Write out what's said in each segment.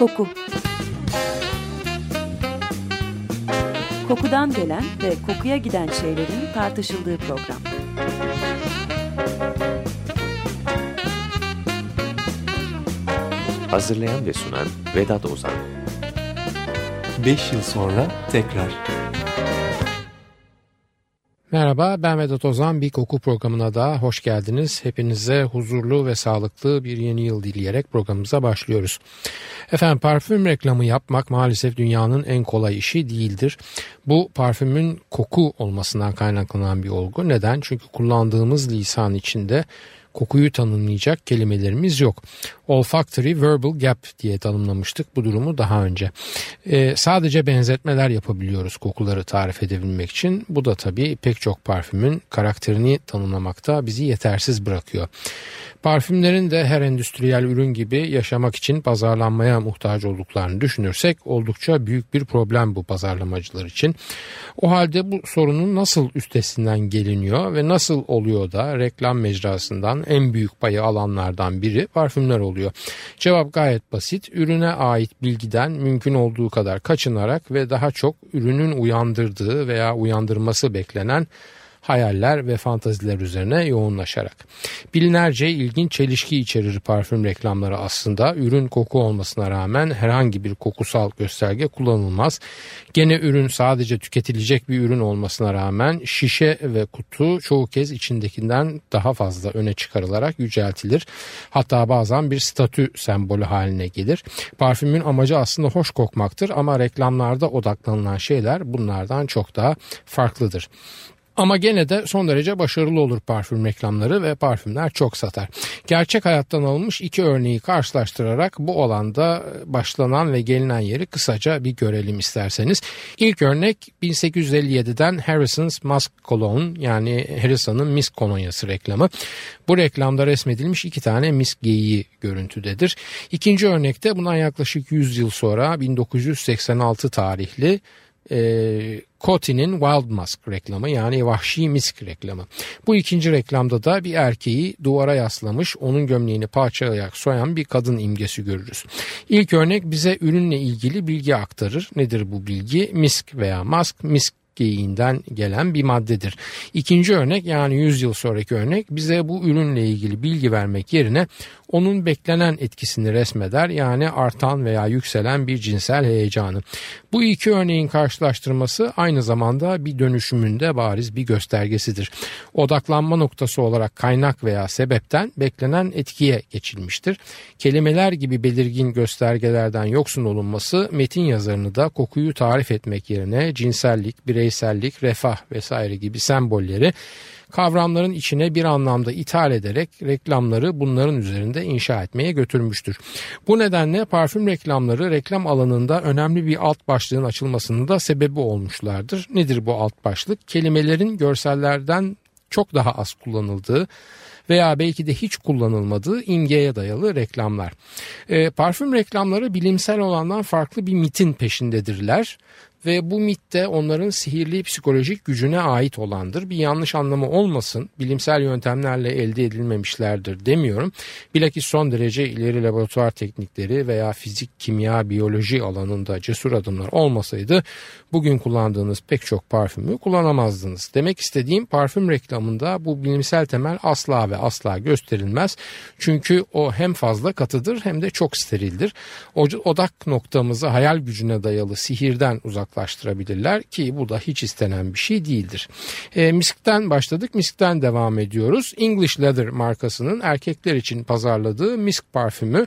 Koku. Kokudan gelen ve kokuya giden şeylerin tartışıldığı program. Hazırlayan ve sunan Vedat Ozan. 5 yıl sonra tekrar Merhaba ben Vedat Ozan bir koku programına da hoş geldiniz. Hepinize huzurlu ve sağlıklı bir yeni yıl dileyerek programımıza başlıyoruz. Efendim parfüm reklamı yapmak maalesef dünyanın en kolay işi değildir. Bu parfümün koku olmasından kaynaklanan bir olgu. Neden? Çünkü kullandığımız lisan içinde kokuyu tanımlayacak kelimelerimiz yok. Olfactory Verbal Gap diye tanımlamıştık bu durumu daha önce. Ee, sadece benzetmeler yapabiliyoruz kokuları tarif edebilmek için. Bu da tabii pek çok parfümün karakterini tanımlamakta bizi yetersiz bırakıyor. Parfümlerin de her endüstriyel ürün gibi yaşamak için pazarlanmaya muhtaç olduklarını düşünürsek oldukça büyük bir problem bu pazarlamacılar için. O halde bu sorunun nasıl üstesinden geliniyor ve nasıl oluyor da reklam mecrasından en büyük payı alanlardan biri parfümler oluyor. Cevap gayet basit. Ürüne ait bilgiden mümkün olduğu kadar kaçınarak ve daha çok ürünün uyandırdığı veya uyandırması beklenen hayaller ve fantaziler üzerine yoğunlaşarak. Bilinlerce ilginç çelişki içerir parfüm reklamları aslında. Ürün koku olmasına rağmen herhangi bir kokusal gösterge kullanılmaz. Gene ürün sadece tüketilecek bir ürün olmasına rağmen şişe ve kutu çoğu kez içindekinden daha fazla öne çıkarılarak yüceltilir. Hatta bazen bir statü sembolü haline gelir. Parfümün amacı aslında hoş kokmaktır ama reklamlarda odaklanılan şeyler bunlardan çok daha farklıdır. Ama gene de son derece başarılı olur parfüm reklamları ve parfümler çok satar. Gerçek hayattan alınmış iki örneği karşılaştırarak bu alanda başlanan ve gelinen yeri kısaca bir görelim isterseniz. İlk örnek 1857'den Harrison's Musk Cologne yani Harrison'ın misk kolonyası reklamı. Bu reklamda resmedilmiş iki tane misk geyiği görüntüdedir. İkinci örnekte bundan yaklaşık 100 yıl sonra 1986 tarihli e, Coty'nin Wild Musk reklamı yani vahşi misk reklamı. Bu ikinci reklamda da bir erkeği duvara yaslamış onun gömleğini parçalayarak soyan bir kadın imgesi görürüz. İlk örnek bize ürünle ilgili bilgi aktarır. Nedir bu bilgi? Misk veya mask, misk geyiğinden gelen bir maddedir. İkinci örnek yani 100 yıl sonraki örnek bize bu ürünle ilgili bilgi vermek yerine onun beklenen etkisini resmeder yani artan veya yükselen bir cinsel heyecanı. Bu iki örneğin karşılaştırması aynı zamanda bir dönüşümünde bariz bir göstergesidir. Odaklanma noktası olarak kaynak veya sebepten beklenen etkiye geçilmiştir. Kelimeler gibi belirgin göstergelerden yoksun olunması metin yazarını da kokuyu tarif etmek yerine cinsellik, bireysellik, refah vesaire gibi sembolleri kavramların içine bir anlamda ithal ederek reklamları bunların üzerinde inşa etmeye götürmüştür. Bu nedenle parfüm reklamları reklam alanında önemli bir alt başlığın açılmasının da sebebi olmuşlardır. Nedir bu alt başlık? Kelimelerin görsellerden çok daha az kullanıldığı veya belki de hiç kullanılmadığı imgeye dayalı reklamlar. E, parfüm reklamları bilimsel olandan farklı bir mitin peşindedirler ve bu mit de onların sihirli psikolojik gücüne ait olandır. Bir yanlış anlamı olmasın bilimsel yöntemlerle elde edilmemişlerdir demiyorum. Bilakis son derece ileri laboratuvar teknikleri veya fizik, kimya, biyoloji alanında cesur adımlar olmasaydı bugün kullandığınız pek çok parfümü kullanamazdınız. Demek istediğim parfüm reklamında bu bilimsel temel asla ve asla gösterilmez. Çünkü o hem fazla katıdır hem de çok sterildir. Odak noktamızı hayal gücüne dayalı sihirden uzak uzaklaştırabilirler ki bu da hiç istenen bir şey değildir. E, miskten başladık, miskten devam ediyoruz. English Leather markasının erkekler için pazarladığı misk parfümü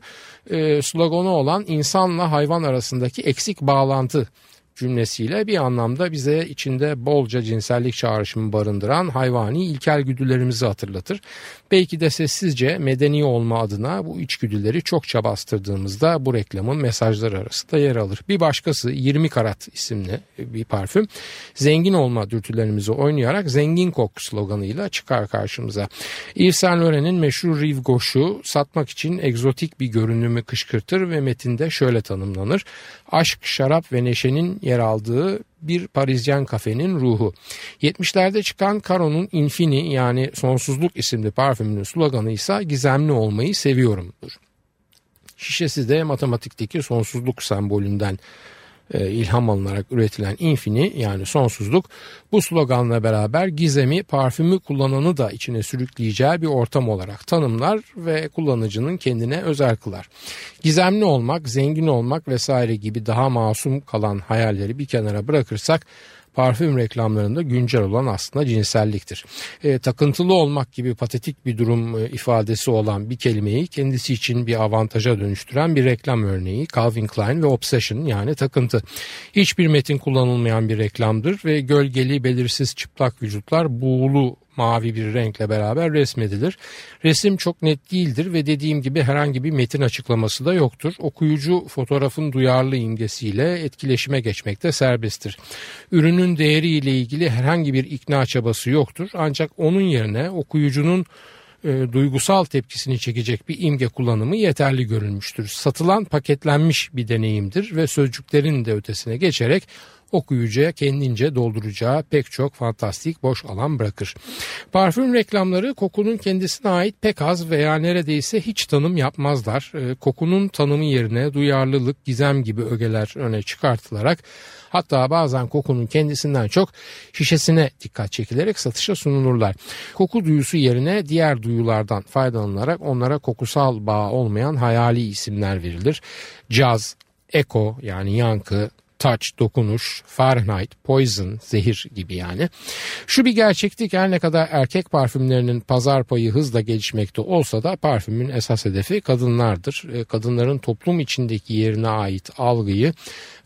e, sloganı olan insanla hayvan arasındaki eksik bağlantı cümlesiyle bir anlamda bize içinde bolca cinsellik çağrışımı barındıran hayvani ilkel güdülerimizi hatırlatır. Belki de sessizce medeni olma adına bu içgüdüleri çokça bastırdığımızda bu reklamın mesajları arasında yer alır. Bir başkası 20 karat isimli bir parfüm zengin olma dürtülerimizi oynayarak zengin kok sloganıyla çıkar karşımıza. Yves Saint Laurent'in meşhur Rive Gauche'u satmak için egzotik bir görünümü kışkırtır ve metinde şöyle tanımlanır. Aşk, şarap ve neşenin yer aldığı bir Parisyen kafenin ruhu. 70'lerde çıkan Caro'nun Infini yani Sonsuzluk isimli parfümünün sloganı ise gizemli olmayı seviyorumdur. şişesi de matematikteki sonsuzluk sembolünden e, ilham alınarak üretilen infini yani sonsuzluk bu sloganla beraber gizemi parfümü kullananı da içine sürükleyeceği bir ortam olarak tanımlar ve kullanıcının kendine özel kılar. Gizemli olmak, zengin olmak vesaire gibi daha masum kalan hayalleri bir kenara bırakırsak parfüm reklamlarında güncel olan aslında cinselliktir. E, takıntılı olmak gibi patetik bir durum e, ifadesi olan bir kelimeyi kendisi için bir avantaja dönüştüren bir reklam örneği Calvin Klein ve Obsession yani takıntı. Hiçbir metin kullanılmayan bir reklamdır ve gölgeli belirsiz çıplak vücutlar buğulu mavi bir renkle beraber resmedilir. Resim çok net değildir ve dediğim gibi herhangi bir metin açıklaması da yoktur. Okuyucu fotoğrafın duyarlı imgesiyle etkileşime geçmekte serbesttir. Ürünün değeriyle ilgili herhangi bir ikna çabası yoktur. Ancak onun yerine okuyucunun e, duygusal tepkisini çekecek bir imge kullanımı yeterli görülmüştür. Satılan paketlenmiş bir deneyimdir ve sözcüklerin de ötesine geçerek okuyucuya kendince dolduracağı pek çok fantastik boş alan bırakır. Parfüm reklamları kokunun kendisine ait pek az veya neredeyse hiç tanım yapmazlar. E, kokunun tanımı yerine duyarlılık, gizem gibi ögeler öne çıkartılarak Hatta bazen kokunun kendisinden çok şişesine dikkat çekilerek satışa sunulurlar. Koku duyusu yerine diğer duyulardan faydalanılarak onlara kokusal bağ olmayan hayali isimler verilir. Caz, eko yani yankı, touch, dokunuş, Fahrenheit, poison, zehir gibi yani. Şu bir gerçekti ki her ne kadar erkek parfümlerinin pazar payı hızla gelişmekte olsa da parfümün esas hedefi kadınlardır. E, kadınların toplum içindeki yerine ait algıyı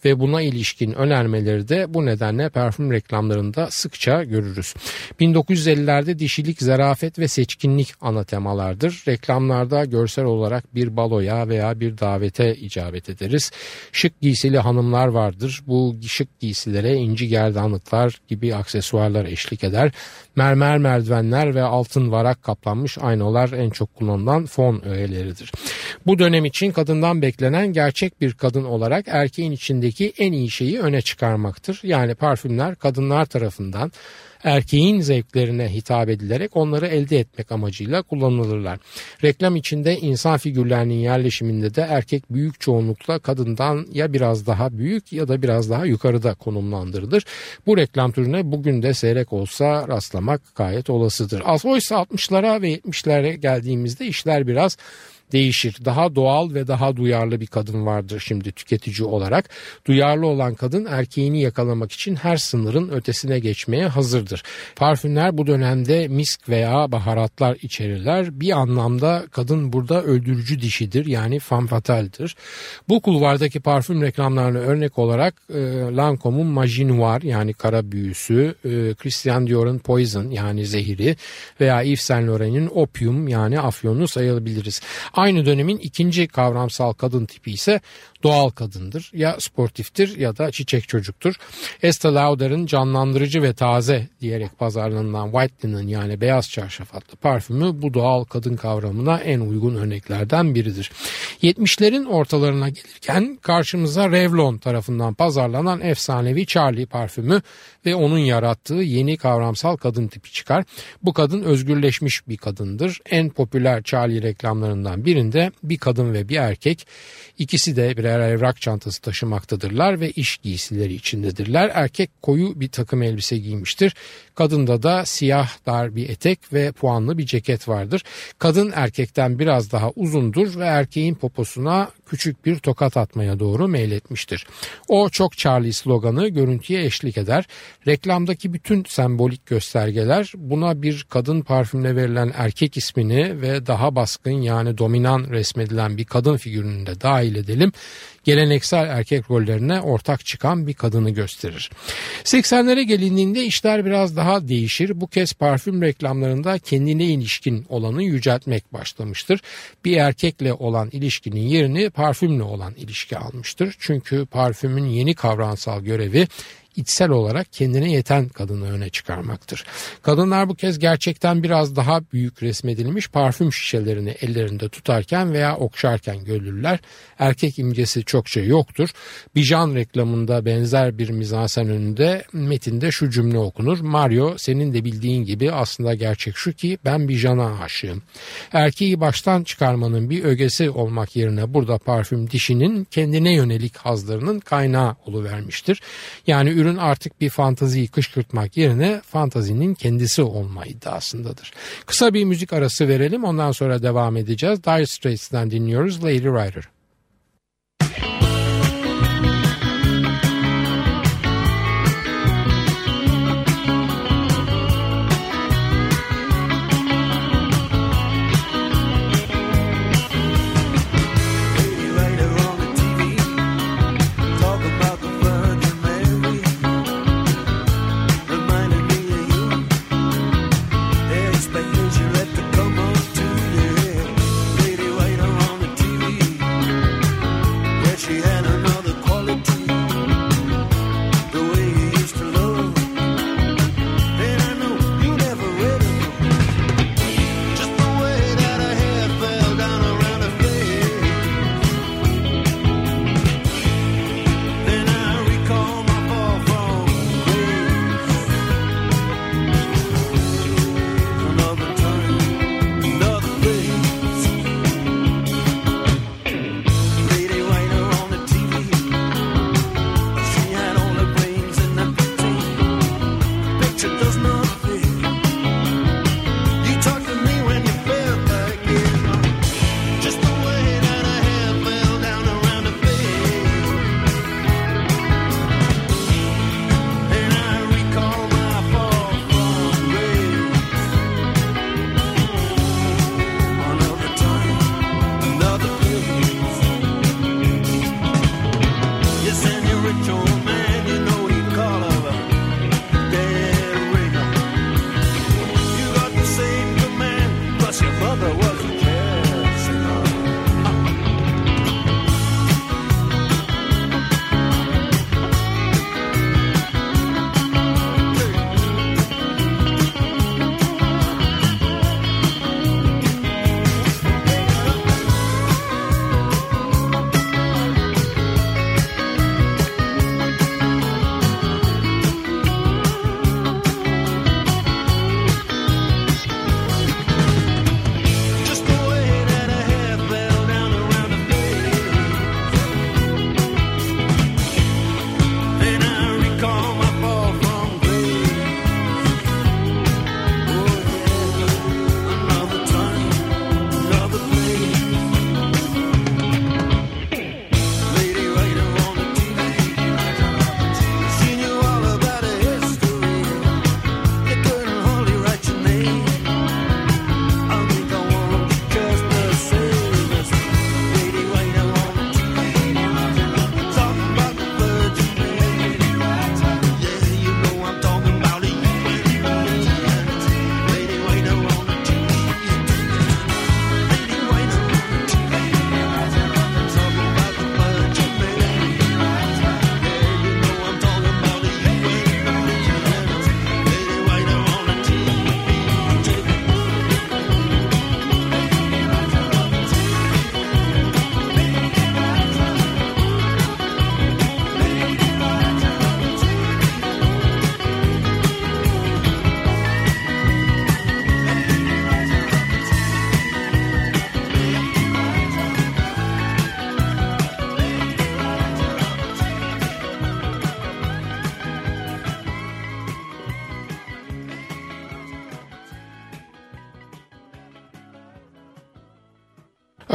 ve buna ilişkin önermeleri de bu nedenle parfüm reklamlarında sıkça görürüz. 1950'lerde dişilik, zarafet ve seçkinlik ana temalardır. Reklamlarda görsel olarak bir baloya veya bir davete icabet ederiz. Şık giysili hanımlar vardır. Bu şık giysilere inci gerdanlıklar gibi aksesuarlar eşlik eder. Mermer merdivenler ve altın varak kaplanmış aynalar en çok kullanılan fon öğeleridir. Bu dönem için kadından beklenen gerçek bir kadın olarak erkeğin içindeki en iyi şeyi öne çıkarmaktır. Yani parfümler kadınlar tarafından erkeğin zevklerine hitap edilerek onları elde etmek amacıyla kullanılırlar. Reklam içinde insan figürlerinin yerleşiminde de erkek büyük çoğunlukla kadından ya biraz daha büyük ya da biraz daha yukarıda konumlandırılır. Bu reklam türüne bugün de seyrek olsa rastlamak gayet olasıdır. Oysa 60'lara ve 70'lere geldiğimizde işler biraz değişir. Daha doğal ve daha duyarlı bir kadın vardır şimdi tüketici olarak. Duyarlı olan kadın erkeğini yakalamak için her sınırın ötesine geçmeye hazırdır. Parfümler bu dönemde misk veya baharatlar içerirler. Bir anlamda kadın burada öldürücü dişidir yani fanfataldir. Bu kulvardaki parfüm reklamlarına örnek olarak e, Lancome'un Magie Noir yani kara büyüsü, e, Christian Dior'un Poison yani zehiri veya Yves Saint Laurent'in Opium yani afyonunu sayabiliriz. Aynı dönemin ikinci kavramsal kadın tipi ise doğal kadındır. Ya sportiftir ya da çiçek çocuktur. Estee Lauder'ın canlandırıcı ve taze diyerek pazarlanan White Linen yani beyaz çarşaf adlı parfümü bu doğal kadın kavramına en uygun örneklerden biridir. 70'lerin ortalarına gelirken karşımıza Revlon tarafından pazarlanan efsanevi Charlie parfümü ve onun yarattığı yeni kavramsal kadın tipi çıkar. Bu kadın özgürleşmiş bir kadındır. En popüler Charlie reklamlarından birinde bir kadın ve bir erkek ikisi de birer evrak çantası taşımaktadırlar ve iş giysileri içindedirler. Erkek koyu bir takım elbise giymiştir. Kadında da siyah dar bir etek ve puanlı bir ceket vardır. Kadın erkekten biraz daha uzundur ve erkeğin poposuna küçük bir tokat atmaya doğru meyletmiştir. O çok Charlie sloganı görüntüye eşlik eder. Reklamdaki bütün sembolik göstergeler buna bir kadın parfümle verilen erkek ismini ve daha baskın yani dominan resmedilen bir kadın figürünü de dahil edelim geleneksel erkek rollerine ortak çıkan bir kadını gösterir. 80'lere gelindiğinde işler biraz daha değişir. Bu kez parfüm reklamlarında kendine ilişkin olanı yüceltmek başlamıştır. Bir erkekle olan ilişkinin yerini parfümle olan ilişki almıştır. Çünkü parfümün yeni kavramsal görevi içsel olarak kendine yeten kadını öne çıkarmaktır. Kadınlar bu kez gerçekten biraz daha büyük resmedilmiş parfüm şişelerini ellerinde tutarken veya okşarken görülürler. Erkek imgesi çokça yoktur. Bijan reklamında benzer bir mizansen önünde metinde şu cümle okunur. Mario senin de bildiğin gibi aslında gerçek şu ki ben Bijan'a aşığım. Erkeği baştan çıkarmanın bir ögesi olmak yerine burada parfüm dişinin kendine yönelik hazlarının kaynağı oluvermiştir. Yani ürün artık bir fantaziyi kışkırtmak yerine fantazinin kendisi olma iddiasındadır. Kısa bir müzik arası verelim ondan sonra devam edeceğiz. Dire Straits'ten dinliyoruz Lady Rider.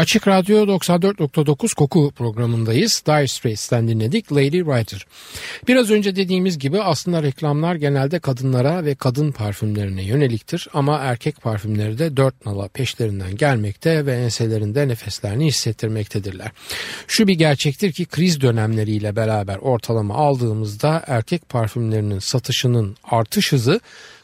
Açık Radyo 94.9 Koku programındayız. Dire Straits'ten dinledik Lady Writer. Biraz önce dediğimiz gibi aslında reklamlar genelde kadınlara ve kadın parfümlerine yöneliktir ama erkek parfümleri de dört nala peşlerinden gelmekte ve enselerinde nefeslerini hissettirmektedirler. Şu bir gerçektir ki kriz dönemleriyle beraber ortalama aldığımızda erkek parfümlerinin satışının artış hızı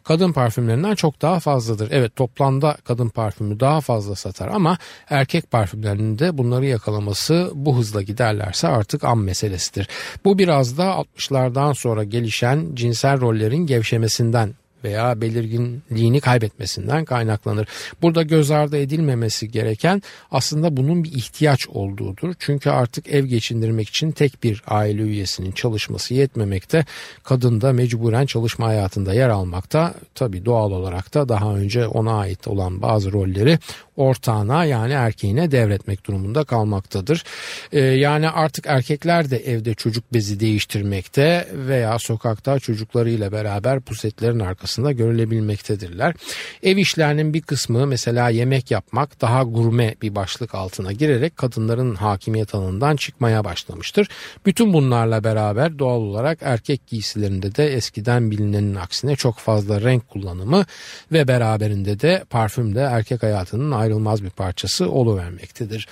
kadın parfümlerinden çok daha fazladır. Evet toplamda kadın parfümü daha fazla satar ama erkek parfümlerinin de bunları yakalaması bu hızla giderlerse artık an meselesidir. Bu biraz da 60'lardan sonra gelişen cinsel rollerin gevşemesinden veya belirginliğini kaybetmesinden kaynaklanır. Burada göz ardı edilmemesi gereken aslında bunun bir ihtiyaç olduğudur. Çünkü artık ev geçindirmek için tek bir aile üyesinin çalışması yetmemekte. Kadın da mecburen çalışma hayatında yer almakta. Tabii doğal olarak da daha önce ona ait olan bazı rolleri ortağına yani erkeğine devretmek durumunda kalmaktadır. Ee, yani artık erkekler de evde çocuk bezi değiştirmekte veya sokakta çocuklarıyla beraber pusetlerin arkasında görülebilmektedirler. Ev işlerinin bir kısmı mesela yemek yapmak daha gurme bir başlık altına girerek kadınların hakimiyet alanından çıkmaya başlamıştır. Bütün bunlarla beraber doğal olarak erkek giysilerinde de eskiden bilinenin aksine çok fazla renk kullanımı ve beraberinde de parfüm de erkek hayatının ayrılmaz bir parçası oluvermektedir.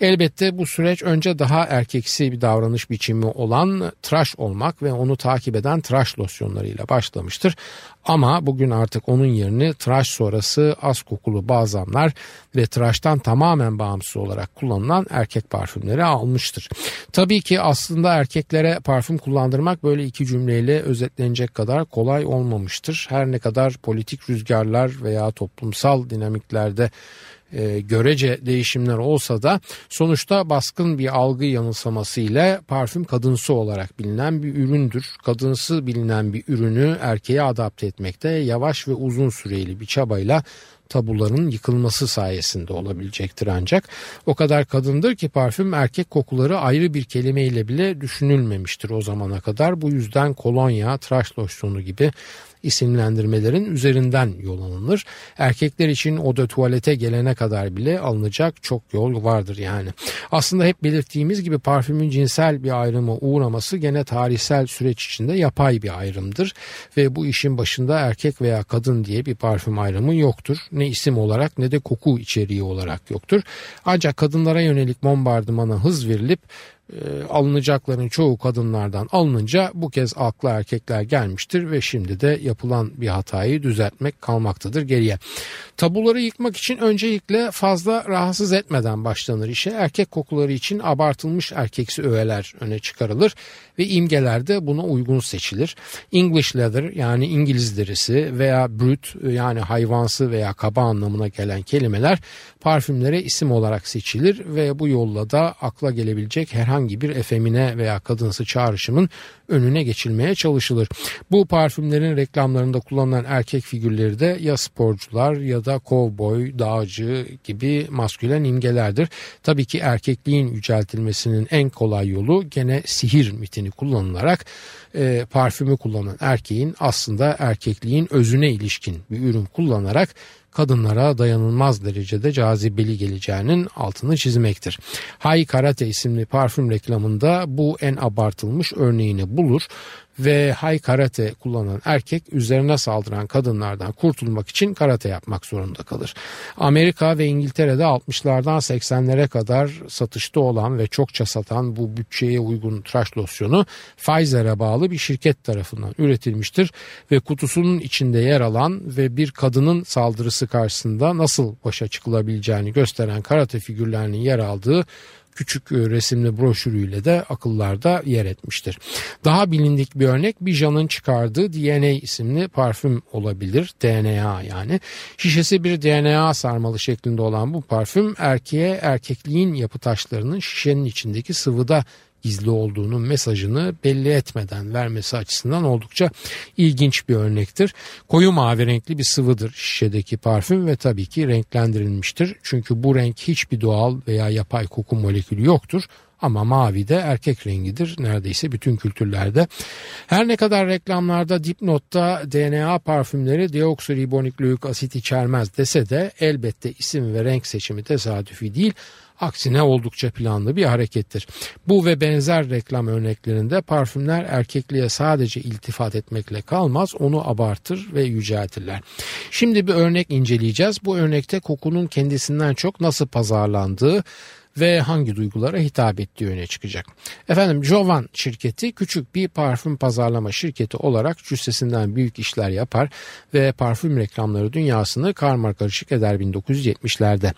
Elbette bu süreç önce daha erkeksi bir davranış biçimi olan tıraş olmak ve onu takip eden tıraş losyonlarıyla başlamıştır. Ama bugün artık onun yerini tıraş sonrası az kokulu balzamlar ve tıraştan tamamen bağımsız olarak kullanılan erkek parfümleri almıştır. Tabii ki aslında erkeklere parfüm kullandırmak böyle iki cümleyle özetlenecek kadar kolay olmamıştır. Her ne kadar politik rüzgarlar veya toplumsal dinamiklerde e, görece değişimler olsa da sonuçta baskın bir algı yanılsaması ile parfüm kadınsı olarak bilinen bir üründür. Kadınsı bilinen bir ürünü erkeğe adapte etmekte yavaş ve uzun süreli bir çabayla tabuların yıkılması sayesinde olabilecektir ancak o kadar kadındır ki parfüm erkek kokuları ayrı bir kelimeyle bile düşünülmemiştir o zamana kadar. Bu yüzden kolonya, tıraş losyonu gibi isimlendirmelerin üzerinden yol alınır. Erkekler için o da tuvalete gelene kadar bile alınacak çok yol vardır yani. Aslında hep belirttiğimiz gibi parfümün cinsel bir ayrıma uğraması gene tarihsel süreç içinde yapay bir ayrımdır ve bu işin başında erkek veya kadın diye bir parfüm ayrımı yoktur. Ne isim olarak ne de koku içeriği olarak yoktur. Ancak kadınlara yönelik bombardımana hız verilip e, alınacakların çoğu kadınlardan alınınca bu kez akla erkekler gelmiştir ve şimdi de yapılan bir hatayı düzeltmek kalmaktadır geriye. Tabuları yıkmak için öncelikle fazla rahatsız etmeden başlanır işe. Erkek kokuları için abartılmış erkeksi öğeler öne çıkarılır ve imgeler de buna uygun seçilir. English leather yani İngiliz derisi veya brut yani hayvansı veya kaba anlamına gelen kelimeler parfümlere isim olarak seçilir ve bu yolla da akla gelebilecek herhangi bir efemine veya kadınsı çağrışımın önüne geçilmeye çalışılır. Bu parfümlerin reklamlarında kullanılan erkek figürleri de ya sporcular ya da kovboy, dağcı gibi maskülen imgelerdir. Tabii ki erkekliğin yüceltilmesinin en kolay yolu gene sihir mitini kullanılarak e, parfümü kullanan erkeğin aslında erkekliğin özüne ilişkin bir ürün kullanarak kadınlara dayanılmaz derecede cazibeli geleceğinin altını çizmektir. Hay Karate isimli parfüm reklamında bu en abartılmış örneğini bulur ve hay karate kullanan erkek üzerine saldıran kadınlardan kurtulmak için karate yapmak zorunda kalır. Amerika ve İngiltere'de 60'lardan 80'lere kadar satışta olan ve çokça satan bu bütçeye uygun tıraş losyonu Pfizer'e bağlı bir şirket tarafından üretilmiştir ve kutusunun içinde yer alan ve bir kadının saldırısı karşısında nasıl başa çıkılabileceğini gösteren karate figürlerinin yer aldığı küçük e, resimli broşürüyle de akıllarda yer etmiştir. Daha bilindik bir örnek Bijan'ın çıkardığı DNA isimli parfüm olabilir. DNA yani. Şişesi bir DNA sarmalı şeklinde olan bu parfüm erkeğe erkekliğin yapı taşlarının şişenin içindeki sıvıda gizli olduğunun mesajını belli etmeden vermesi açısından oldukça ilginç bir örnektir. Koyu mavi renkli bir sıvıdır şişedeki parfüm ve tabii ki renklendirilmiştir. Çünkü bu renk hiçbir doğal veya yapay koku molekülü yoktur ama mavi de erkek rengidir neredeyse bütün kültürlerde. Her ne kadar reklamlarda dipnotta DNA parfümleri deoksiribonükleik asit içermez dese de elbette isim ve renk seçimi tesadüfi değil Aksine oldukça planlı bir harekettir. Bu ve benzer reklam örneklerinde parfümler erkekliğe sadece iltifat etmekle kalmaz onu abartır ve yüceltirler. Şimdi bir örnek inceleyeceğiz. Bu örnekte kokunun kendisinden çok nasıl pazarlandığı ve hangi duygulara hitap ettiği öne çıkacak. Efendim Jovan şirketi küçük bir parfüm pazarlama şirketi olarak cüssesinden büyük işler yapar ve parfüm reklamları dünyasını karma karışık eder 1970'lerde.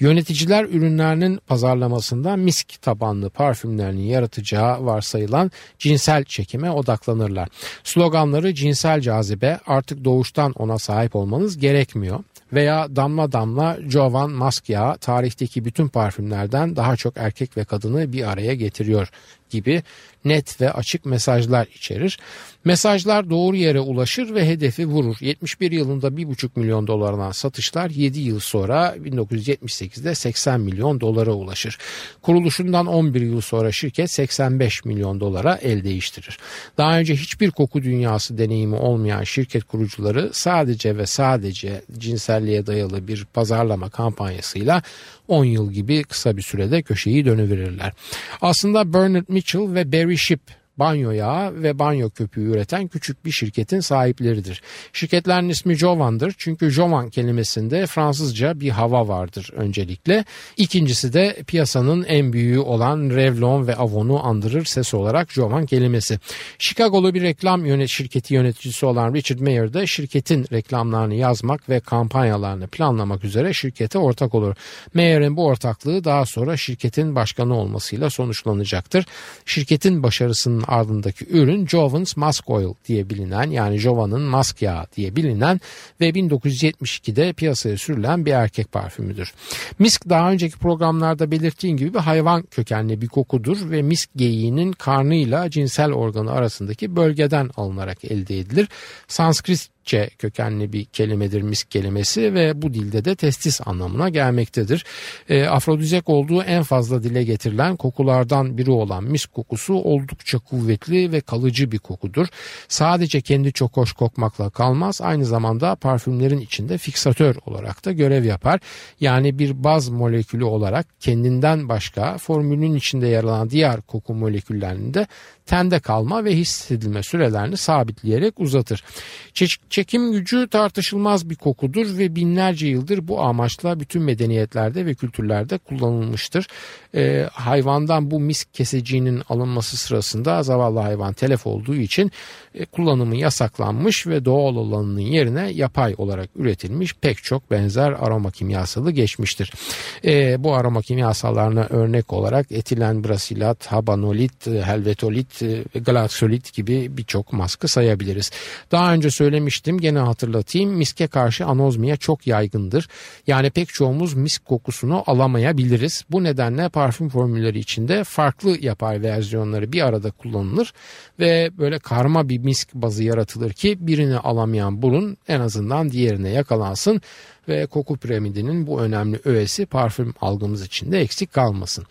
Yöneticiler ürünlerinin pazarlamasında misk tabanlı parfümlerini yaratacağı varsayılan cinsel çekime odaklanırlar. Sloganları cinsel cazibe artık doğuştan ona sahip olmanız gerekmiyor veya damla damla Jovan Mask yağı tarihteki bütün parfümlerden daha çok erkek ve kadını bir araya getiriyor gibi net ve açık mesajlar içerir. Mesajlar doğru yere ulaşır ve hedefi vurur. 71 yılında 1,5 milyon dolardan satışlar 7 yıl sonra 1978'de 80 milyon dolara ulaşır. Kuruluşundan 11 yıl sonra şirket 85 milyon dolara el değiştirir. Daha önce hiçbir koku dünyası deneyimi olmayan şirket kurucuları sadece ve sadece cinselliğe dayalı bir pazarlama kampanyasıyla 10 yıl gibi kısa bir sürede köşeyi dönüverirler. Aslında Bernard Mitchell ve Barry Ship banyo yağı ve banyo köpüğü üreten küçük bir şirketin sahipleridir. Şirketlerin ismi Jovan'dır çünkü Jovan kelimesinde Fransızca bir hava vardır öncelikle. İkincisi de piyasanın en büyüğü olan Revlon ve Avon'u andırır ses olarak Jovan kelimesi. Chicago'lu bir reklam yönet şirketi yöneticisi olan Richard Mayer da şirketin reklamlarını yazmak ve kampanyalarını planlamak üzere şirkete ortak olur. Mayer'in bu ortaklığı daha sonra şirketin başkanı olmasıyla sonuçlanacaktır. Şirketin başarısının ardındaki ürün Jovan's Mask Oil diye bilinen yani Jovan'ın mask yağı diye bilinen ve 1972'de piyasaya sürülen bir erkek parfümüdür. Misk daha önceki programlarda belirttiğim gibi bir hayvan kökenli bir kokudur ve misk geyiğinin karnıyla cinsel organı arasındaki bölgeden alınarak elde edilir. Sanskrit kökenli bir kelimedir misk kelimesi ve bu dilde de testis anlamına gelmektedir. E, afrodizyak olduğu en fazla dile getirilen kokulardan biri olan misk kokusu oldukça kuvvetli ve kalıcı bir kokudur. Sadece kendi çok hoş kokmakla kalmaz aynı zamanda parfümlerin içinde fiksatör olarak da görev yapar. Yani bir baz molekülü olarak kendinden başka formülün içinde yer alan diğer koku moleküllerini de tende kalma ve hissedilme sürelerini sabitleyerek uzatır. Çekim gücü tartışılmaz bir kokudur ve binlerce yıldır bu amaçla bütün medeniyetlerde ve kültürlerde kullanılmıştır. Ee, hayvandan bu misk keseciğinin alınması sırasında zavallı hayvan telef olduğu için e, kullanımı yasaklanmış ve doğal olanının yerine yapay olarak üretilmiş pek çok benzer aroma kimyasalı geçmiştir. E, bu aroma kimyasallarına örnek olarak etilen brasilat, habanolit, helvetolit ve galaksolit gibi birçok maskı sayabiliriz. Daha önce söylemiştim gene hatırlatayım miske karşı anozmiye çok yaygındır. Yani pek çoğumuz misk kokusunu alamayabiliriz. Bu nedenle parfüm formülleri içinde farklı yapay versiyonları bir arada kullanılır ve böyle karma bir misk bazı yaratılır ki birini alamayan burun en azından diğerine yakalansın ve koku piramidinin bu önemli öğesi parfüm algımız için de eksik kalmasın.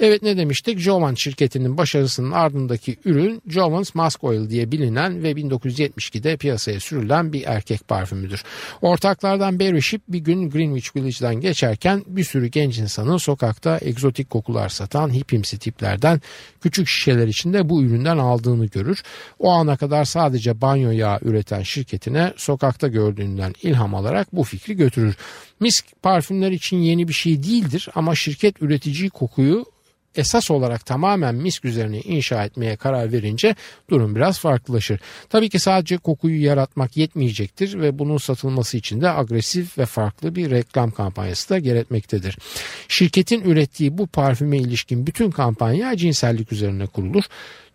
Evet ne demiştik? Jovan şirketinin başarısının ardındaki ürün Jovan's Mask Oil diye bilinen ve 1972'de piyasaya sürülen bir erkek parfümüdür. Ortaklardan Barry Ship bir gün Greenwich Village'den geçerken bir sürü genç insanın sokakta egzotik kokular satan hipimsi tiplerden küçük şişeler içinde bu üründen aldığını görür. O ana kadar sadece banyo yağı üreten şirketine sokakta gördüğünden ilham alarak bu fikri götürür götürür. Misk parfümler için yeni bir şey değildir ama şirket üretici kokuyu esas olarak tamamen misk üzerine inşa etmeye karar verince durum biraz farklılaşır. Tabii ki sadece kokuyu yaratmak yetmeyecektir ve bunun satılması için de agresif ve farklı bir reklam kampanyası da gerekmektedir. Şirketin ürettiği bu parfüme ilişkin bütün kampanya cinsellik üzerine kurulur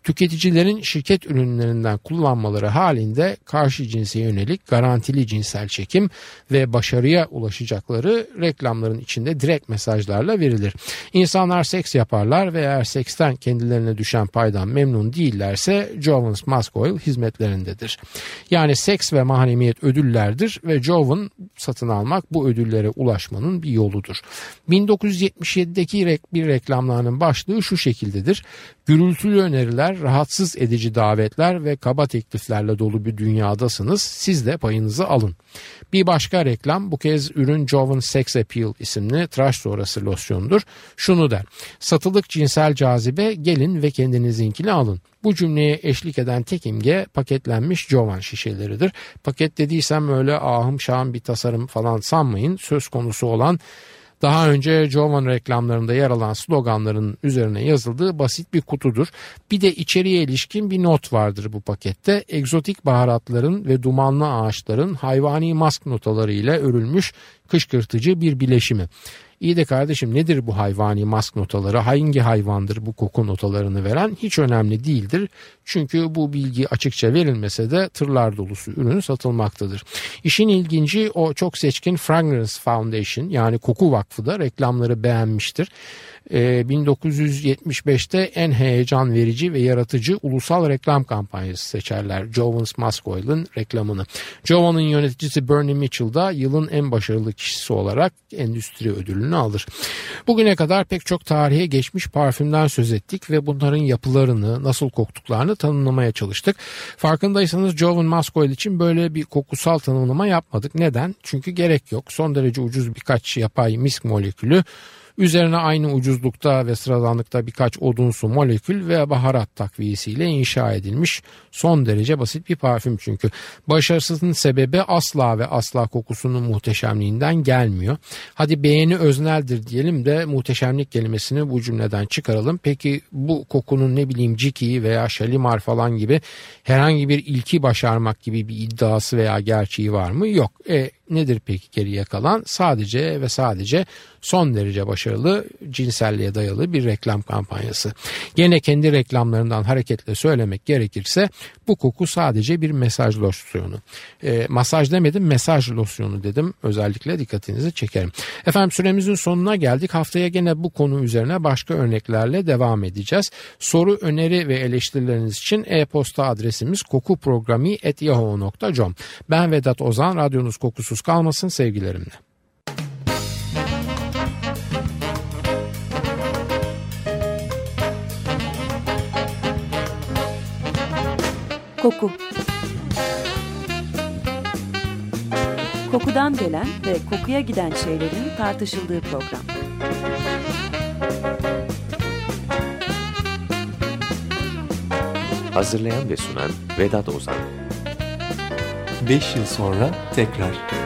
tüketicilerin şirket ürünlerinden kullanmaları halinde karşı cinse yönelik garantili cinsel çekim ve başarıya ulaşacakları reklamların içinde direkt mesajlarla verilir. İnsanlar seks yaparlar ve eğer seksten kendilerine düşen paydan memnun değillerse Joven's Mask Oil hizmetlerindedir. Yani seks ve mahremiyet ödüllerdir ve Joven satın almak bu ödüllere ulaşmanın bir yoludur. 1977'deki bir reklamlarının başlığı şu şekildedir. Gürültülü öneriler, rahatsız edici davetler ve kaba tekliflerle dolu bir dünyadasınız. Siz de payınızı alın. Bir başka reklam bu kez ürün Joven Sex Appeal isimli tıraş sonrası losyondur. Şunu der. Satılık cinsel cazibe gelin ve kendinizinkini alın. Bu cümleye eşlik eden tek imge paketlenmiş Jovan şişeleridir. Paket dediysem öyle ahım şahım bir tasarım falan sanmayın. Söz konusu olan Daha önce Jovan reklamlarında yer alan sloganların üzerine yazıldığı basit bir kutudur. Bir de içeriye ilişkin bir not vardır bu pakette. Egzotik baharatların ve dumanlı ağaçların hayvani mask notaları ile örülmüş kışkırtıcı bir bileşimi. İyi de kardeşim nedir bu hayvani mask notaları? Hangi hayvandır bu koku notalarını veren? Hiç önemli değildir. Çünkü bu bilgi açıkça verilmese de tırlar dolusu ürün satılmaktadır. İşin ilginci o çok seçkin Fragrance Foundation yani Koku Vakfı da reklamları beğenmiştir. 1975'te ee, en heyecan verici ve yaratıcı ulusal reklam kampanyası seçerler Jones Musk Oil'ın reklamını. Jones'un yöneticisi Bernie Mitchell da yılın en başarılı kişisi olarak endüstri ödülünü alır. Bugüne kadar pek çok tarihe geçmiş parfümden söz ettik ve bunların yapılarını, nasıl koktuklarını tanımlamaya çalıştık. Farkındaysanız Jovan Musk Oil için böyle bir kokusal tanımlama yapmadık. Neden? Çünkü gerek yok. Son derece ucuz birkaç yapay misk molekülü Üzerine aynı ucuzlukta ve sıradanlıkta birkaç odunsu molekül ve baharat takviyesiyle inşa edilmiş son derece basit bir parfüm çünkü. Başarısızın sebebi asla ve asla kokusunun muhteşemliğinden gelmiyor. Hadi beğeni özneldir diyelim de muhteşemlik kelimesini bu cümleden çıkaralım. Peki bu kokunun ne bileyim Ciki veya Şalimar falan gibi herhangi bir ilki başarmak gibi bir iddiası veya gerçeği var mı? Yok. E, nedir peki geriye kalan? Sadece ve sadece son derece başarılı cinselliğe dayalı bir reklam kampanyası. Gene kendi reklamlarından hareketle söylemek gerekirse bu koku sadece bir mesaj losyonu. E, masaj demedim mesaj losyonu dedim. Özellikle dikkatinizi çekerim. Efendim süremizin sonuna geldik. Haftaya gene bu konu üzerine başka örneklerle devam edeceğiz. Soru, öneri ve eleştirileriniz için e-posta adresimiz kokuprogrami.yahoo.com Ben Vedat Ozan, radyonuz kokusuz kalmasın sevgilerimle. Koku Kokudan gelen ve kokuya giden şeylerin tartışıldığı program. Hazırlayan ve sunan Vedat Ozan 5 yıl sonra tekrar